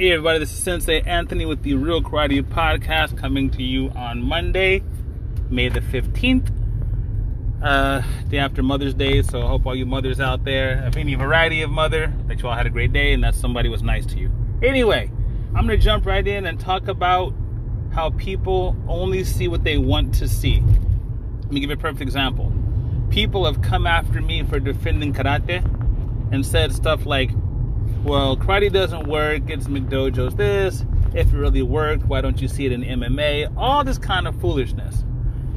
Hey everybody, this is Sensei Anthony with the Real Karate Podcast coming to you on Monday, May the 15th, uh, day after Mother's Day. So I hope all you mothers out there, of any variety of mother, that you all had a great day and that somebody was nice to you. Anyway, I'm going to jump right in and talk about how people only see what they want to see. Let me give you a perfect example. People have come after me for defending karate and said stuff like, well, karate doesn't work, it's McDojo's this. If it really worked, why don't you see it in MMA? All this kind of foolishness.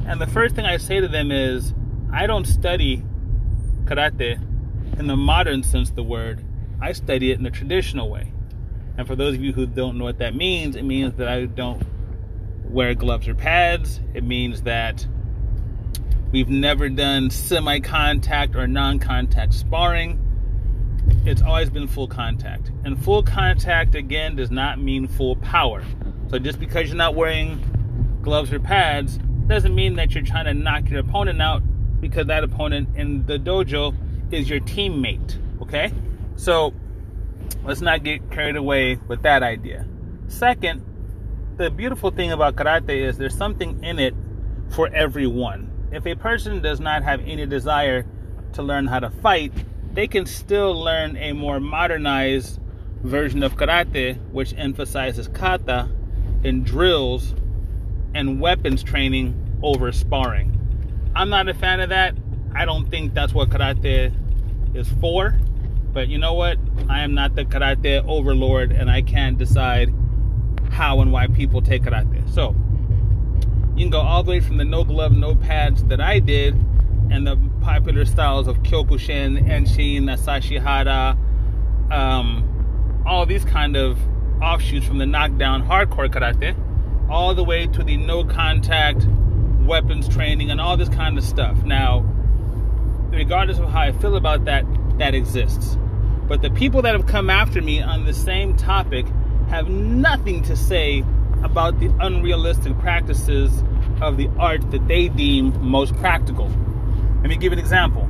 And the first thing I say to them is, I don't study karate in the modern sense of the word. I study it in the traditional way. And for those of you who don't know what that means, it means that I don't wear gloves or pads. It means that we've never done semi contact or non contact sparring it's always been full contact. And full contact, again, does not mean full power. So just because you're not wearing gloves or pads doesn't mean that you're trying to knock your opponent out because that opponent in the dojo is your teammate. Okay? So let's not get carried away with that idea. Second, the beautiful thing about karate is there's something in it for everyone. If a person does not have any desire to learn how to fight, they can still learn a more modernized version of karate, which emphasizes kata and drills and weapons training over sparring. I'm not a fan of that. I don't think that's what karate is for. But you know what? I am not the karate overlord and I can't decide how and why people take karate. So, you can go all the way from the no glove, no pads that I did and the popular styles of Kyokushin, Enshin, Asashihara, um, all these kind of offshoots from the knockdown hardcore karate, all the way to the no contact weapons training and all this kind of stuff. Now, regardless of how I feel about that, that exists. But the people that have come after me on the same topic have nothing to say about the unrealistic practices of the art that they deem most practical. Let me give an example.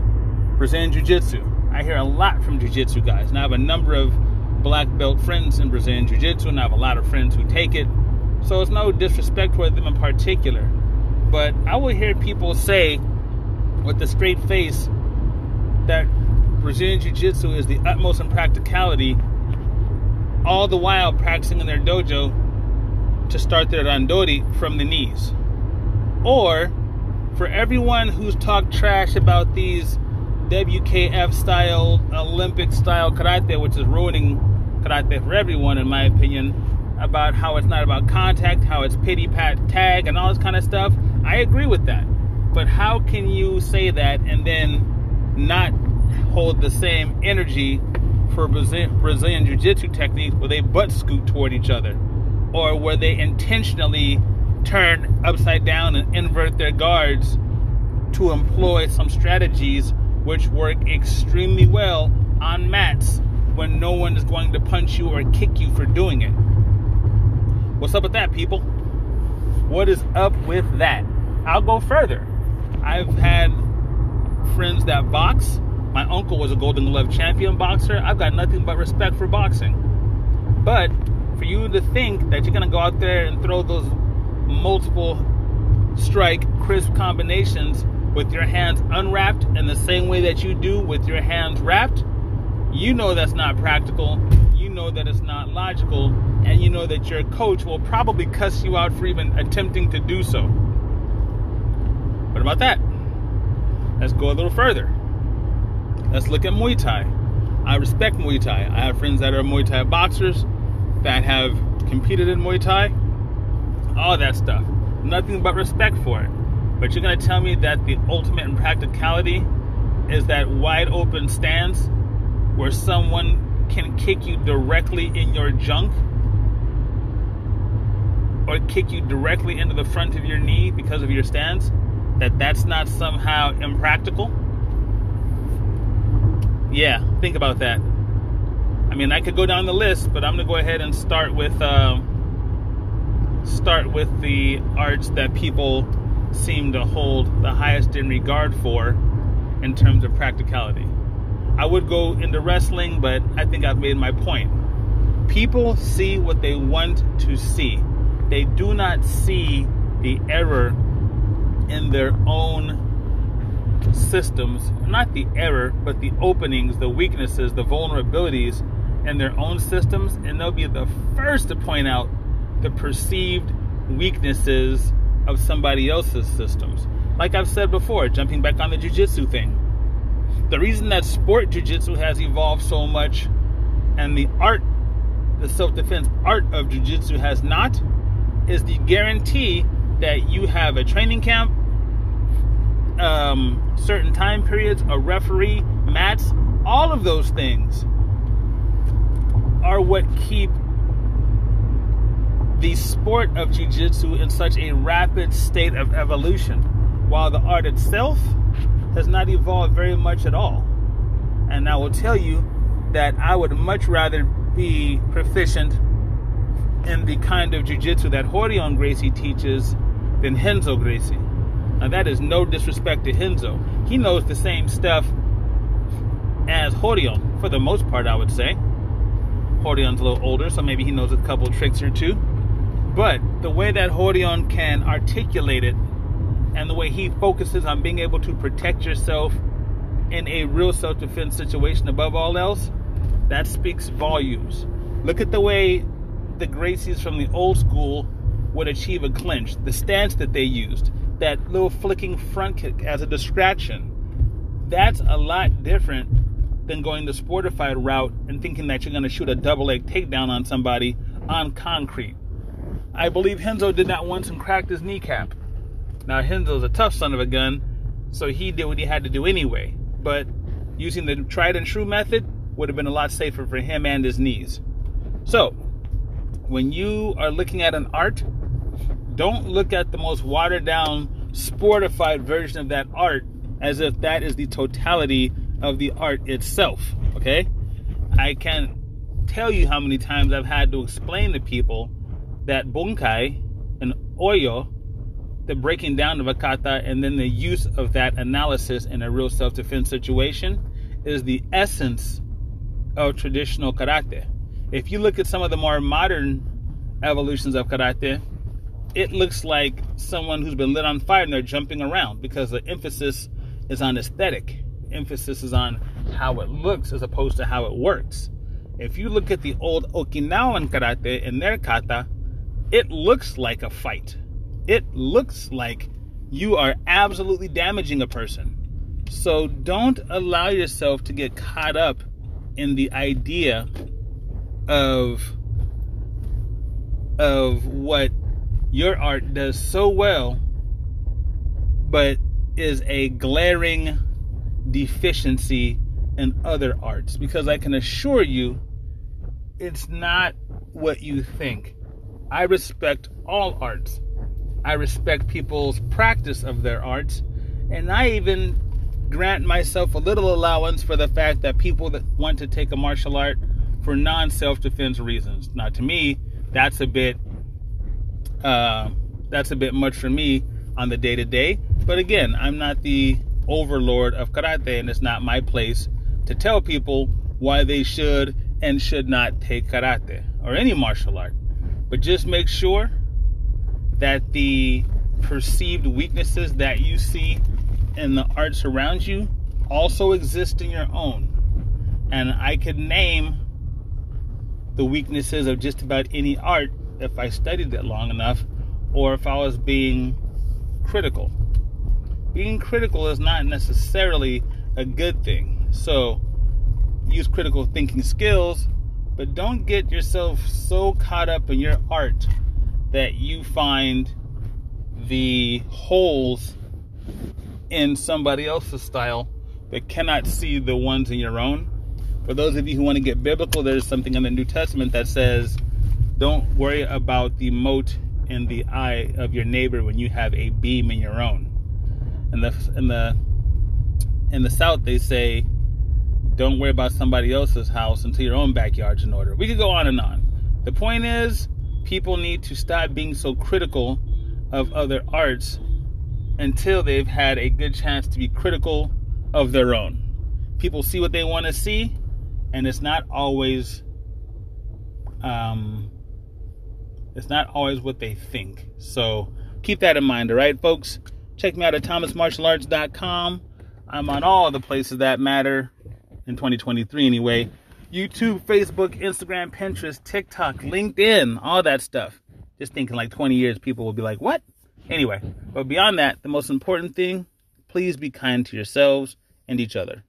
Brazilian Jiu Jitsu. I hear a lot from Jiu Jitsu guys, and I have a number of black belt friends in Brazilian Jiu Jitsu, and I have a lot of friends who take it. So it's no disrespect toward them in particular. But I will hear people say with a straight face that Brazilian Jiu Jitsu is the utmost in practicality, all the while practicing in their dojo to start their randori from the knees. Or for everyone who's talked trash about these WKF style, Olympic style karate, which is ruining karate for everyone, in my opinion, about how it's not about contact, how it's pity pat tag, and all this kind of stuff, I agree with that. But how can you say that and then not hold the same energy for Brazilian Jiu Jitsu techniques where they butt scoot toward each other? Or where they intentionally turn upside down and invert their guards to employ some strategies which work extremely well on mats when no one is going to punch you or kick you for doing it. What's up with that, people? What is up with that? I'll go further. I've had friends that box. My uncle was a Golden Glove champion boxer. I've got nothing but respect for boxing. But for you to think that you're going to go out there and throw those multiple strike crisp combinations with your hands unwrapped in the same way that you do with your hands wrapped, you know that's not practical. You know that it's not logical. And you know that your coach will probably cuss you out for even attempting to do so. What about that? Let's go a little further. Let's look at Muay Thai. I respect Muay Thai. I have friends that are Muay Thai boxers that have competed in Muay Thai all that stuff. Nothing but respect for it. But you're going to tell me that the ultimate in practicality is that wide open stance where someone can kick you directly in your junk or kick you directly into the front of your knee because of your stance that that's not somehow impractical yeah think about that i mean i could go down the list but i'm going to go ahead and start with um, start with the arts that people seem to hold the highest in regard for in terms of practicality. I would go into wrestling, but I think I've made my point. People see what they want to see. They do not see the error in their own systems, not the error, but the openings, the weaknesses, the vulnerabilities in their own systems, and they'll be the first to point out the perceived weaknesses of somebody else's systems. Like I've said before, jumping back on the jujitsu thing. The reason that sport jujitsu has evolved so much and the art, the self defense art of jujitsu has not, is the guarantee that you have a training camp, um, certain time periods, a referee, mats, all of those things are what keep the sport of jiu-jitsu in such a rapid state of evolution while the art itself has not evolved very much at all and i will tell you that i would much rather be proficient in the kind of jiu-jitsu that Rorion Gracie teaches than Renzo Gracie. Now that is no disrespect to Renzo. He knows the same stuff as Rorion, for the most part, I would say. Rorion's a little older, so maybe he knows a couple tricks or two. But the way that Rorion can articulate it and the way he focuses on being able to protect yourself in a real self defense situation above all else, that speaks volumes. Look at the way the Gracies from the old school would achieve a clinch, the stance that they used, that little flicking front kick as a distraction. That's a lot different than going the sportified route and thinking that you're going to shoot a double leg takedown on somebody on concrete. I believe Renzo did that once and cracked his kneecap. Now, Renzo's a tough son of a gun, so he did what he had to do anyway. But using the tried and true method would have been a lot safer for him and his knees. So, when you are looking at an art, don't look at the most watered down, sportified version of that art as if that is the totality of the art itself. Okay? I can't tell you how many times I've had to explain to people that bunkai and oyo, the breaking down of a kata and then the use of that analysis in a real self defense situation, is the essence of traditional karate. If you look at some of the more modern evolutions of karate, it looks like someone who's been lit on fire and they're jumping around because the emphasis is on aesthetic. Emphasis is on how it looks as opposed to how it works. If you look at the old Okinawan karate and their kata, it looks like a fight. It looks like you are absolutely damaging a person. So don't allow yourself to get caught up in the idea of of what your art does so well but is a glaring deficiency in other arts because I can assure you it's not what you think. I respect all arts. I respect people's practice of their arts and I even grant myself a little allowance for the fact that people that want to take a martial art for non self defense reasons. Now, to me, that's a bit uh, that's a bit much for me on the day to day. But again, I'm not the overlord of karate, and it's not my place to tell people why they should and should not take karate or any martial art. But just make sure that the perceived weaknesses that you see in the arts around you also exist in your own. And I could name the weaknesses of just about any art if I studied it long enough or if I was being critical. Being critical is not necessarily a good thing. So use critical thinking skills, but don't get yourself so caught up in your art that you find the holes in somebody else's style but cannot see the ones in your own. For those of you who want to get biblical, there's something in the New Testament that says, don't worry about the mote in the eye of your neighbor when you have a beam in your own. In the in the in the South, they say, don't worry about somebody else's house until your own backyard's in order. We could go on and on. The point is, people need to stop being so critical of other arts until they've had a good chance to be critical of their own. People see what they want to see, and it's not always um, it's not always what they think. So keep that in mind, all right, folks? Check me out at thomasmartialarts.com. I'm on all the places that matter in 2023 anyway. YouTube, Facebook, Instagram, Pinterest, TikTok, LinkedIn, all that stuff. Just thinking like 20 years, people will be like, what? Anyway, but beyond that, the most important thing, please be kind to yourselves and each other.